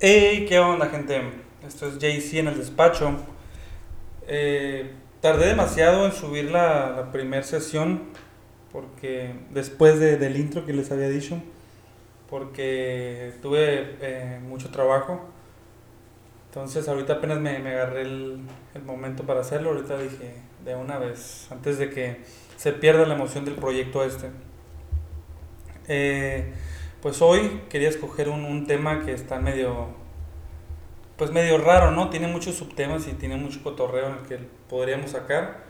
Hey, ¿qué onda, gente? Esto es JC en el despacho. Eh, tardé demasiado en subir la, primera sesión porque después de- del intro que les había dicho, porque tuve eh, mucho trabajo. Entonces ahorita apenas me, agarré el, el momento para hacerlo. Ahorita dije de una vez, antes de que se pierda la emoción del proyecto este. Eh, pues hoy quería escoger un, un tema que está medio, pues medio raro, ¿no? Tiene muchos subtemas y tiene mucho cotorreo en el que podríamos sacar.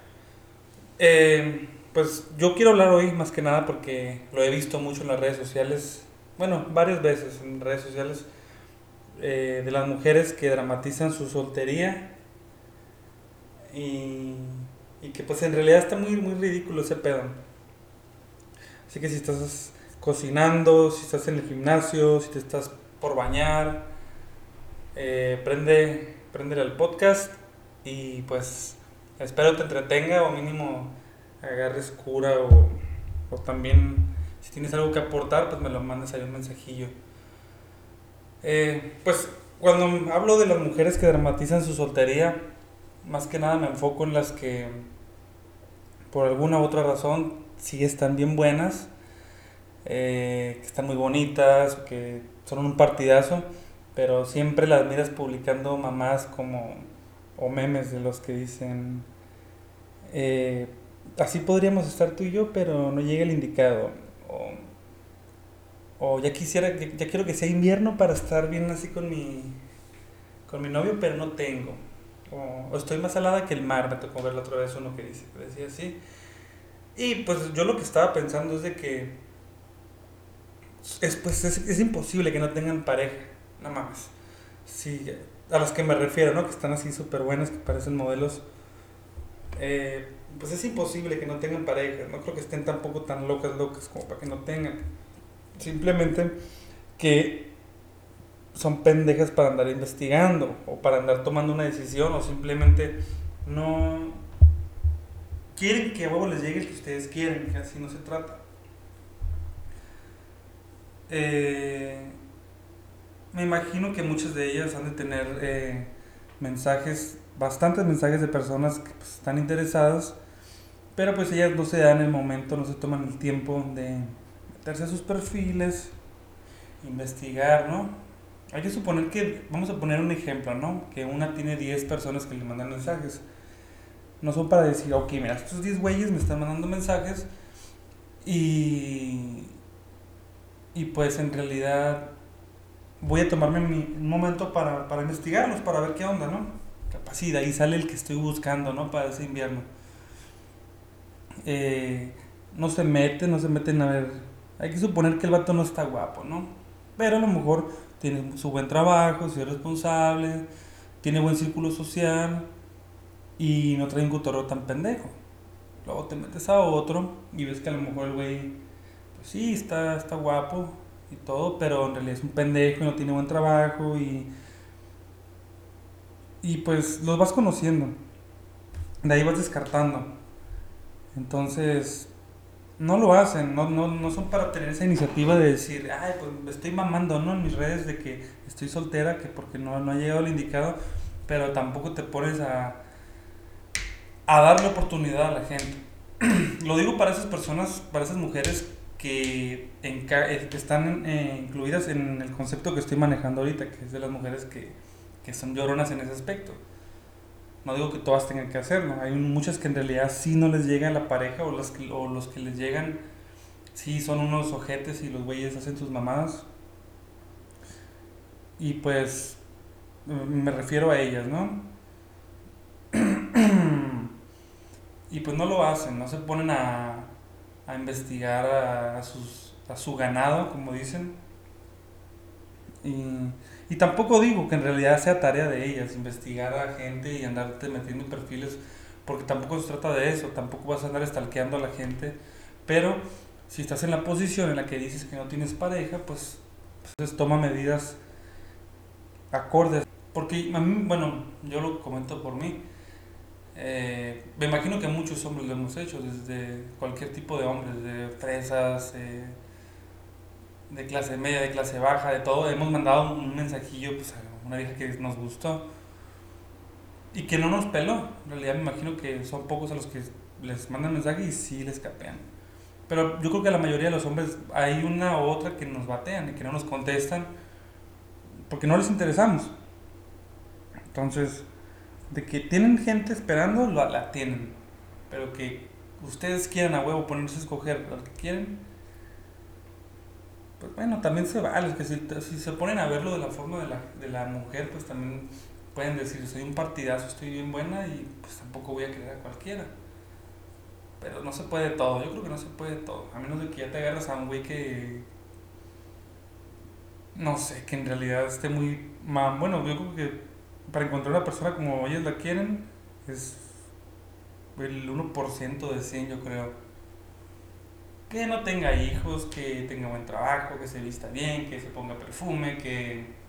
Eh, pues yo quiero hablar hoy más que nada porque lo he visto mucho en las redes sociales, bueno, varias veces en redes sociales, eh, de las mujeres que dramatizan su soltería y, y que pues en realidad está muy, muy ridículo ese pedo. Así que si estás cocinando, si estás en el gimnasio, si te estás por bañar, eh, prende, prende el podcast y pues espero te entretenga o mínimo agarres cura o, o también si tienes algo que aportar pues me lo mandas ahí un mensajillo. Eh, pues cuando hablo de las mujeres que dramatizan su soltería, más que nada me enfoco en las que por alguna u otra razón sí están bien buenas eh, que están muy bonitas, que son un partidazo, pero siempre las miras publicando mamás como, o memes de los que dicen, eh, así podríamos estar tú y yo, pero no llega el indicado, o, o ya quisiera, ya, ya quiero que sea invierno para estar bien así con mi, con mi novio, pero no tengo, o, o estoy más salada que el mar, me tocó ver la otra vez uno que dice, que decía así, y pues yo lo que estaba pensando es de que es, pues, es, es imposible que no tengan pareja, no mames. Sí, a las que me refiero, ¿no? Que están así súper buenas, que parecen modelos. Eh, pues es imposible que no tengan pareja. No creo que estén tampoco tan locas, locas como para que no tengan. Simplemente que son pendejas para andar investigando o para andar tomando una decisión o simplemente no quieren que a huevo les llegue el que ustedes quieren, que así no se trata. Eh, me imagino que muchas de ellas han de tener eh, mensajes, bastantes mensajes de personas que pues, están interesadas, pero pues ellas no se dan el momento, no se toman el tiempo de meterse a sus perfiles, investigar, ¿no? Hay que suponer que, vamos a poner un ejemplo, ¿no? Que una tiene 10 personas que le mandan mensajes. No son para decir, ok, mira, estos 10 güeyes me están mandando mensajes y, y pues en realidad voy a tomarme mi, un momento para, para investigarlos, para ver qué onda, ¿no? Capaz sí, de ahí sale el que estoy buscando, ¿no? Para ese invierno. Eh, no se meten, no se meten a ver. Hay que suponer que el vato no está guapo, ¿no? Pero a lo mejor tiene su buen trabajo, si es responsable, tiene buen círculo social y no trae un cotorreo tan pendejo. Luego te metes a otro y ves que a lo mejor el güey, pues sí, está, está guapo y todo, pero en realidad es un pendejo y no tiene buen trabajo y. Y pues los vas conociendo. De ahí vas descartando. Entonces, no lo hacen, no, no, no son para tener esa iniciativa de decir, ay, pues me estoy mamando, ¿no? En mis redes de que estoy soltera, que porque no, no ha llegado el indicado, pero tampoco te pones a, a darle oportunidad a la gente. lo digo para esas personas, para esas mujeres eh, que están eh, incluidas en el concepto que estoy manejando ahorita, que es de las mujeres que, que son lloronas en ese aspecto. No digo que todas tengan que hacerlo, hay muchas que en realidad sí no les llega la pareja o, las que, o los que les llegan sí son unos ojetes y los güeyes hacen sus mamadas. Y pues mm, me refiero a ellas, ¿no? y pues no lo hacen, no se ponen a, a investigar a, sus, a su ganado, como dicen. Y, y tampoco digo que en realidad sea tarea de ellas investigar a gente y andarte metiendo en perfiles, porque tampoco se trata de eso, tampoco vas a andar stalkeando a la gente, pero si estás en la posición en la que dices que no tienes pareja, pues, pues toma medidas acordes. Porque a mí, bueno, yo lo comento por mí, eh, me imagino que muchos hombres lo hemos hecho, desde cualquier tipo de hombres, de fresas, eh, de clase media, de clase baja, de todo, hemos mandado un mensajillo pues, a una vieja que nos gustó y que no nos peló. En realidad me imagino que son pocos a los que les mandan mensaje y sí les capean. Pero yo creo que la mayoría de los hombres hay una u otra que nos batean y que no nos contestan porque no les interesamos. Entonces, de que tienen gente esperando, la, la tienen. Pero que ustedes quieran a huevo ponerse a escoger lo que quieren, pues bueno, también se vale. Que si, si, se ponen a verlo de la forma de la, de la mujer, pues también pueden decir, soy un partidazo, estoy bien buena y pues tampoco voy a querer a cualquiera. Pero no se puede todo, yo creo que no se puede todo. A menos de que ya te agarras a un güey que. No sé, que en realidad esté muy. Bueno, yo creo que para encontrar una persona como ellos la quieren es el 1% de 100, yo creo. Que no tenga hijos, que tenga buen trabajo, que se vista bien, que se ponga perfume, que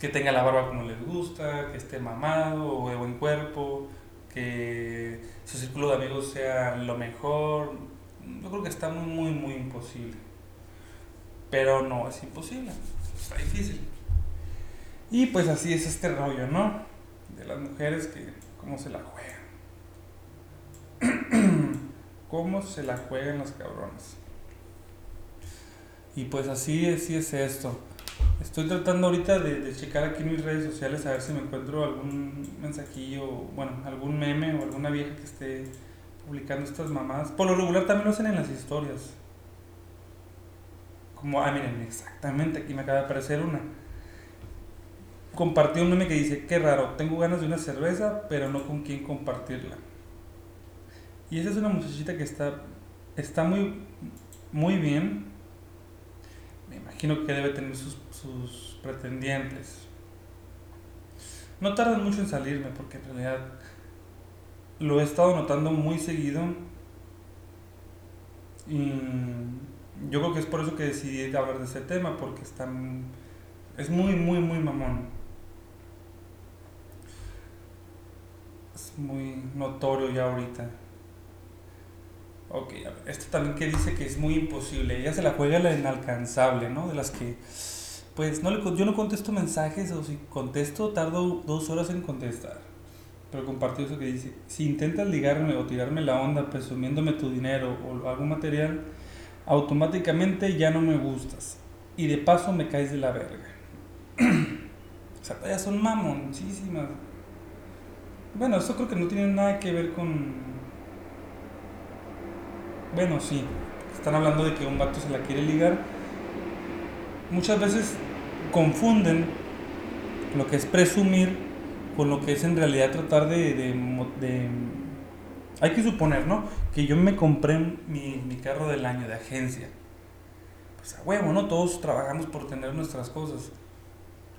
que tenga la barba como les gusta, que esté mamado o de buen cuerpo, que su círculo de amigos sea lo mejor. Yo creo que está muy, muy imposible. Pero no es imposible, está difícil. Y pues así es este rollo, ¿no? De las mujeres que cómo se la juegan. cómo se la juegan los cabrones. Y pues así, así es esto. Estoy tratando ahorita de, checar aquí en mis redes sociales a ver si me encuentro algún mensajillo, bueno, algún meme o alguna vieja que esté publicando estas mamadas. Por lo regular también lo hacen en las historias. Como, ah, miren, exactamente, aquí me acaba de aparecer una. Compartí un meme que dice, qué raro, tengo ganas de una cerveza, pero no con quién compartirla. Y esa es una muchachita que está, está muy, muy bien imagino que debe tener sus, sus pretendientes. No tardan mucho en salirme porque en realidad lo he estado notando muy seguido y yo creo que es por eso que decidí hablar de ese tema porque están es muy muy muy mamón es muy notorio ya ahorita Ok, a ver, esto también que dice que es muy imposible. Ella se la juega la inalcanzable, ¿no? De las que, pues, no le, yo no contesto mensajes o si contesto tardo dos horas en contestar. Pero compartió eso que dice, si intentas ligarme o tirarme la onda presumiéndome tu dinero o algún material, automáticamente ya no me gustas. Y de paso me caes de la verga. o sea, ya son mamoncísimas. Bueno, eso creo que no tiene nada que ver con bueno, sí, están hablando de que un vato se la quiere ligar. Muchas veces confunden lo que es presumir con lo que es en realidad tratar de, de, hay que suponer, ¿no? Que yo me compré mi, mi, carro del año de agencia. Pues a huevo, ¿no? Todos trabajamos por tener nuestras cosas.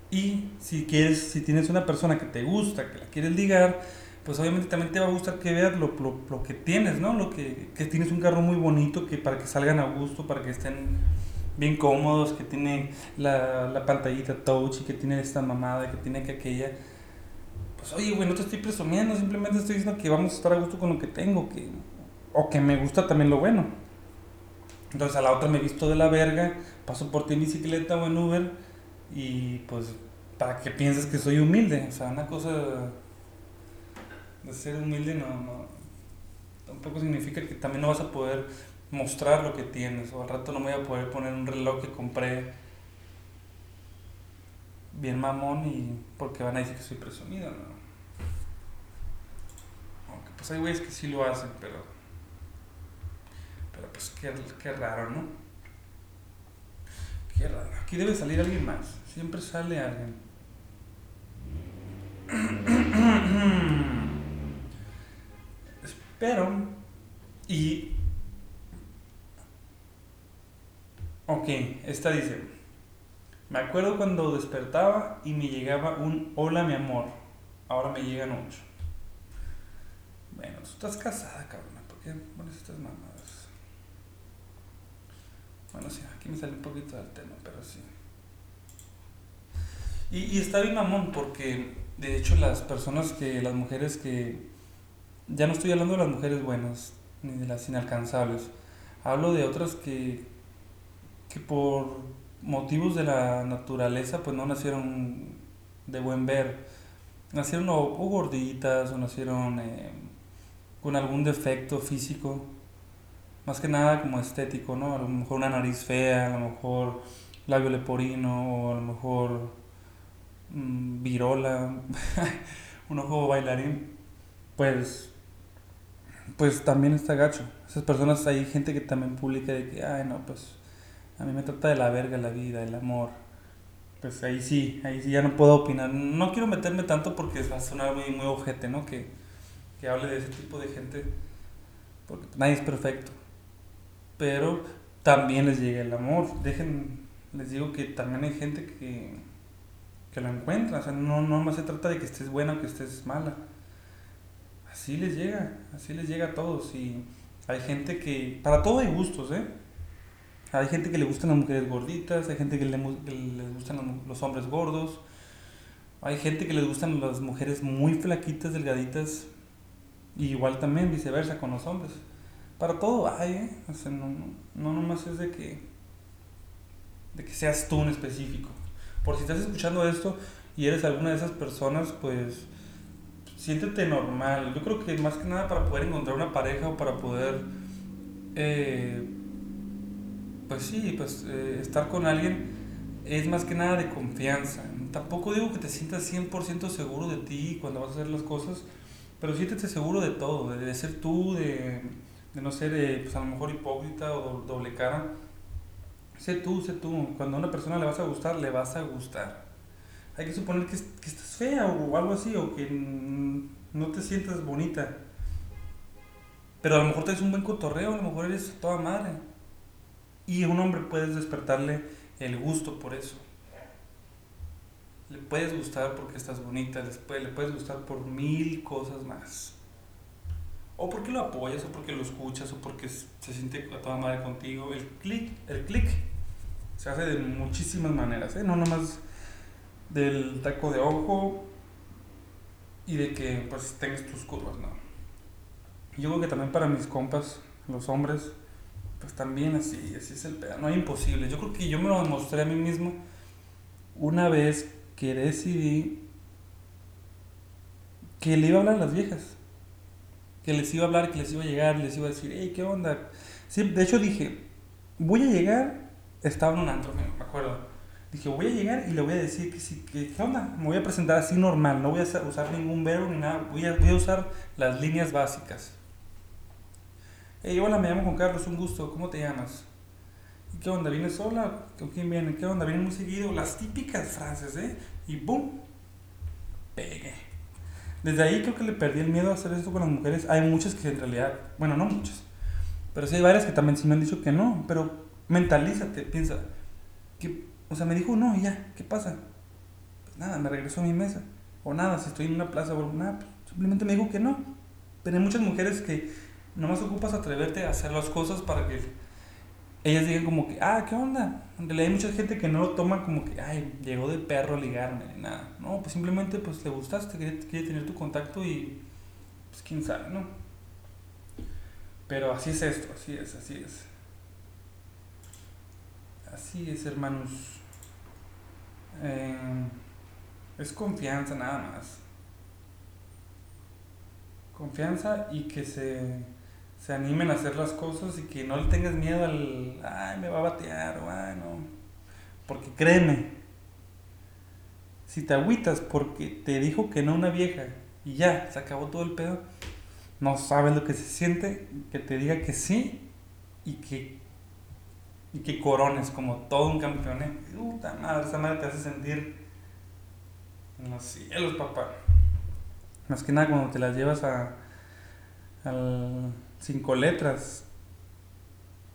Y si quieres, si tienes una persona que te gusta, que la quieres ligar, pues obviamente también te va a gustar que veas lo, lo, lo que tienes, ¿no? Lo que, que, tienes un carro muy bonito que para que salgan a gusto, para que estén bien cómodos, que tiene la, la pantallita touch y que tiene esta mamada, que tiene que aquella. Pues oye, güey, no te estoy presumiendo, simplemente estoy diciendo que vamos a estar a gusto con lo que tengo, que, o que me gusta también lo bueno. Entonces a la otra me visto de la verga, paso por ti en bicicleta o en Uber y pues para que pienses que soy humilde, o sea, una cosa de ser humilde no, no, tampoco significa que también no vas a poder mostrar lo que tienes o al rato no me voy a poder poner un reloj que compré bien mamón y porque van a decir que soy presumido, ¿no? Aunque pues hay güeyes que sí lo hacen, pero pero pues qué, qué raro, ¿no? Qué raro. Aquí debe salir alguien más. Siempre sale alguien. Pero, y... Ok, esta dice, me acuerdo cuando despertaba y me llegaba un hola mi amor, ahora me llegan ocho. Bueno, tú estás casada, cabrón, ¿por qué pones estas mamadas? Bueno, sí, aquí me sale un poquito del tema, pero sí. Y, y está bien mamón porque, de hecho, las personas que, las mujeres que ya no estoy hablando de las mujeres buenas, ni de las inalcanzables. Hablo de otras que, que por motivos de la naturaleza pues no nacieron de buen ver. Nacieron o, gorditas o nacieron eh, con algún defecto físico. Más que nada como estético, ¿no? A lo mejor una nariz fea, a lo mejor labio leporino o a lo mejor virola, un ojo bailarín. Pues pues también está gacho. Esas personas, hay gente que también publica de que, ay, no, pues a mí me trata de la verga la vida, el amor. Pues ahí sí, ahí sí ya no puedo opinar. No quiero meterme tanto porque va a sonar muy, muy ojete, ¿no? Que, que hable de ese tipo de gente. Porque nadie es perfecto. Pero también les llega el amor. Dejen, les digo que también hay gente que, que lo encuentra. O sea, no, no más se trata de que estés buena o que estés mala así les llega, así les llega a todos. Y hay gente que, para todo hay gustos, ¿eh? Hay gente que le gustan las mujeres gorditas, hay gente que, le, les gustan los, hombres gordos, hay gente que les gustan las mujeres muy flaquitas, delgaditas, y igual también viceversa con los hombres. Para todo hay, ¿eh? O sea, no, no, no nomás es de que, de que seas tú en específico. Por si estás escuchando esto y eres alguna de esas personas, pues siéntete normal. Yo creo que más que nada para poder encontrar una pareja o para poder, eh, pues sí, pues eh, estar con alguien es más que nada de confianza. Tampoco digo que te sientas 100% seguro de ti cuando vas a hacer las cosas, pero siéntete seguro de todo, de, ser tú, de, de, no ser, eh, pues a lo mejor hipócrita o doble cara. Sé tú, sé tú. Cuando a una persona le vas a gustar, le vas a gustar hay que suponer que, que estás fea o algo así, o que no te sientas bonita. Pero a lo mejor te es un buen cotorreo, a lo mejor eres toda madre. Y a un hombre puedes despertarle el gusto por eso. Le puedes gustar porque estás bonita, le puedes gustar por mil cosas más. O porque lo apoyas, o porque lo escuchas, o porque se siente a toda madre contigo. El clic, el clic se hace de muchísimas maneras, ¿eh? No nomás del taco de ojo y de que pues tengas tus curvas, ¿no? Yo creo que también para mis compas, los hombres, pues también así, así es el pedo, no hay imposible. Yo creo que yo me lo demostré a mí mismo una vez que decidí que le iba a hablar a las viejas. Que les iba a hablar, que les iba a llegar, les iba a decir, hey, ¿qué onda? Sí, de hecho dije, voy a llegar, estaba en un antro, me acuerdo Dije, voy a llegar y le voy a decir que sí, que, ¿qué onda? Me voy a presentar así normal, no voy a usar ningún verbo ni nada, voy a, usar las líneas básicas. Hey, hola, me llamo Juan Carlos, un gusto, ¿cómo te llamas? ¿Y qué onda? ¿Vienes sola? ¿Con quién viene? ¿Qué onda? ¿Viene muy seguido? Las típicas frases, ¿eh? Y ¡boom! Pegué. Desde ahí creo que le perdí el miedo a hacer esto con las mujeres. Hay muchas que en realidad, bueno, no muchas, pero sí hay varias que también sí me han dicho que no, pero mentalízate, piensa, que o sea, me dijo, no, y ya, ¿qué pasa? Pues nada, me regresó a mi mesa. O nada, si estoy en una plaza o nada, pues simplemente me dijo que no. Pero hay muchas mujeres que nomás ocupas atreverte a hacer las cosas para que ellas digan como que, ah, ¿qué onda? En realidad hay mucha gente que no lo toma como que, ay, llegó de perro a ligarme, ni nada. No, pues simplemente pues le gustaste, quiere, quiere tener tu contacto y pues quién sabe, ¿no? Pero así es esto, así es, así es. Así es, hermanos. Eh, es confianza nada más. Confianza y que se, se animen a hacer las cosas y que no le tengas miedo al, ay, me va a batear o ay, no. Porque créeme, si te agüitas porque te dijo que no una vieja y ya, se acabó todo el pedo, no sabes lo que se siente que te diga que sí y que y que corones como todo un campeón. ¿eh? Puta madre, esa madre te hace sentir en los cielos, papá. Más que nada cuando te las llevas a, al cinco letras.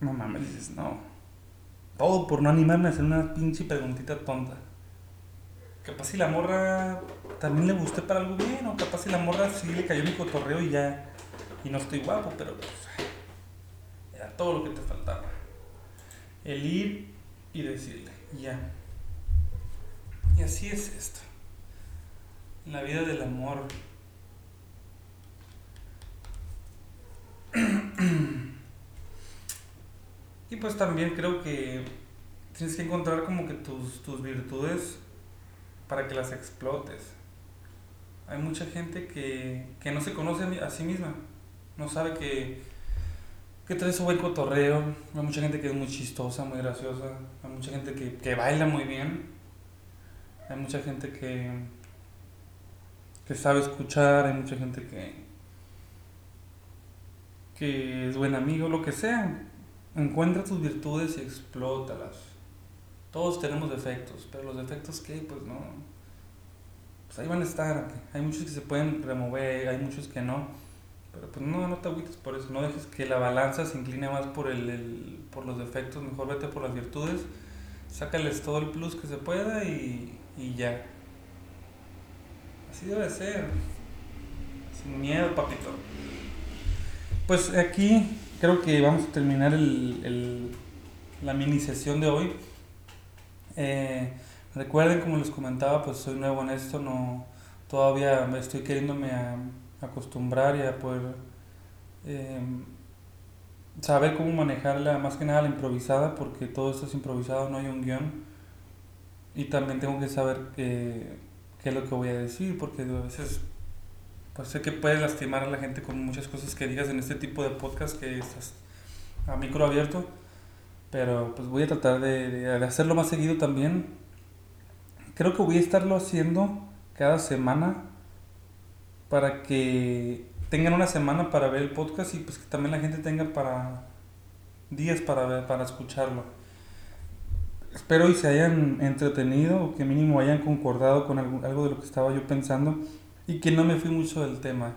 No mames, dices, no. Todo por no animarme a hacer una pinche preguntita tonta. Capaz si la morra también le gusté para algo bien, o capaz si la morra sí le cayó mi cotorreo y ya. Y no estoy guapo, pero pues. Era todo lo que te faltaba el ir y decirle, ya. Y así es esto. La vida del amor. y pues también creo que tienes que encontrar como que tus, tus virtudes para que las explotes. Hay mucha gente que, que no se conoce a sí misma, no sabe que, que trae su buen cotorreo, hay mucha gente que es muy chistosa, muy graciosa, hay mucha gente que, que baila muy bien, hay mucha gente que, que sabe escuchar, hay mucha gente que, que es buen amigo, lo que sea. Encuentra tus virtudes y explótalas. Todos tenemos defectos, pero los defectos que, pues no. Pues ahí van a estar. Hay muchos que se pueden remover, hay muchos que no. Pero pues no, no te agüites por eso. No dejes que la balanza se incline más por, el, por los defectos. Mejor vete por las virtudes. Sácales todo el plus que se pueda y, y ya. Así debe ser. Sin miedo, papito. Pues aquí creo que vamos a terminar el, la mini sesión de hoy. Eh, recuerden, como les comentaba, pues soy nuevo en esto, no, todavía estoy queriéndome acostumbrar y a poder em, saber cómo manejarla, más que nada la improvisada, porque todo esto es improvisado, no hay un guion. Y también tengo que saber qué, qué es lo que voy a decir, porque a veces pues sé que puedes lastimar a la gente con muchas cosas que digas en este tipo de podcast que estás a micro abierto. Pero pues voy a tratar de, de, hacerlo más seguido también. Creo que voy a estarlo haciendo cada semana para que tengan una semana para ver el podcast y pues que también la gente tenga para días para ver, para escucharlo. Espero y se hayan entretenido o que mínimo hayan concordado con algo, de lo que estaba yo pensando y que no me fui mucho del tema.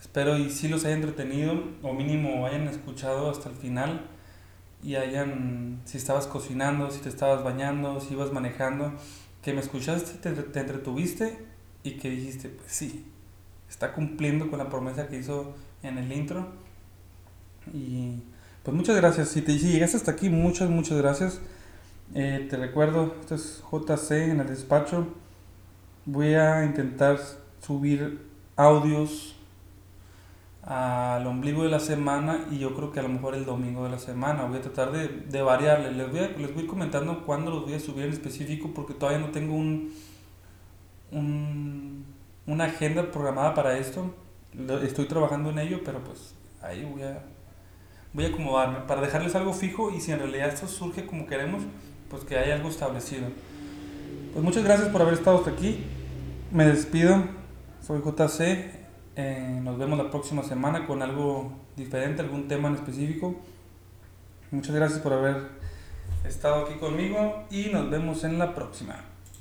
Espero y si los haya entretenido o mínimo hayan escuchado hasta el final y hayan, si estabas cocinando, si te estabas bañando, si ibas manejando, que me escuchaste, te, te entretuviste y que dijiste, pues sí, está cumpliendo con la promesa que hizo en el intro. Y pues muchas gracias. Si, te, si llegaste hasta aquí, muchas, muchas gracias. Eh, te recuerdo, esto es JC en el despacho voy a intentar subir audios al ombligo de la semana y yo creo que a lo mejor el domingo de la semana. Voy a tratar de, de variarle. Les voy, a, les voy comentando cuándo los voy a subir en específico porque todavía no tengo un, un, una agenda programada para esto. Estoy trabajando en ello, pero pues ahí voy a, voy a acomodarme para dejarles algo fijo y si en realidad esto surge como queremos, pues que haya algo establecido. Pues muchas gracias por haber estado hasta aquí. Me despido. Soy JC. Eh, nos vemos la próxima semana con algo diferente, algún tema en específico. Muchas gracias por haber estado aquí conmigo y nos vemos en la próxima.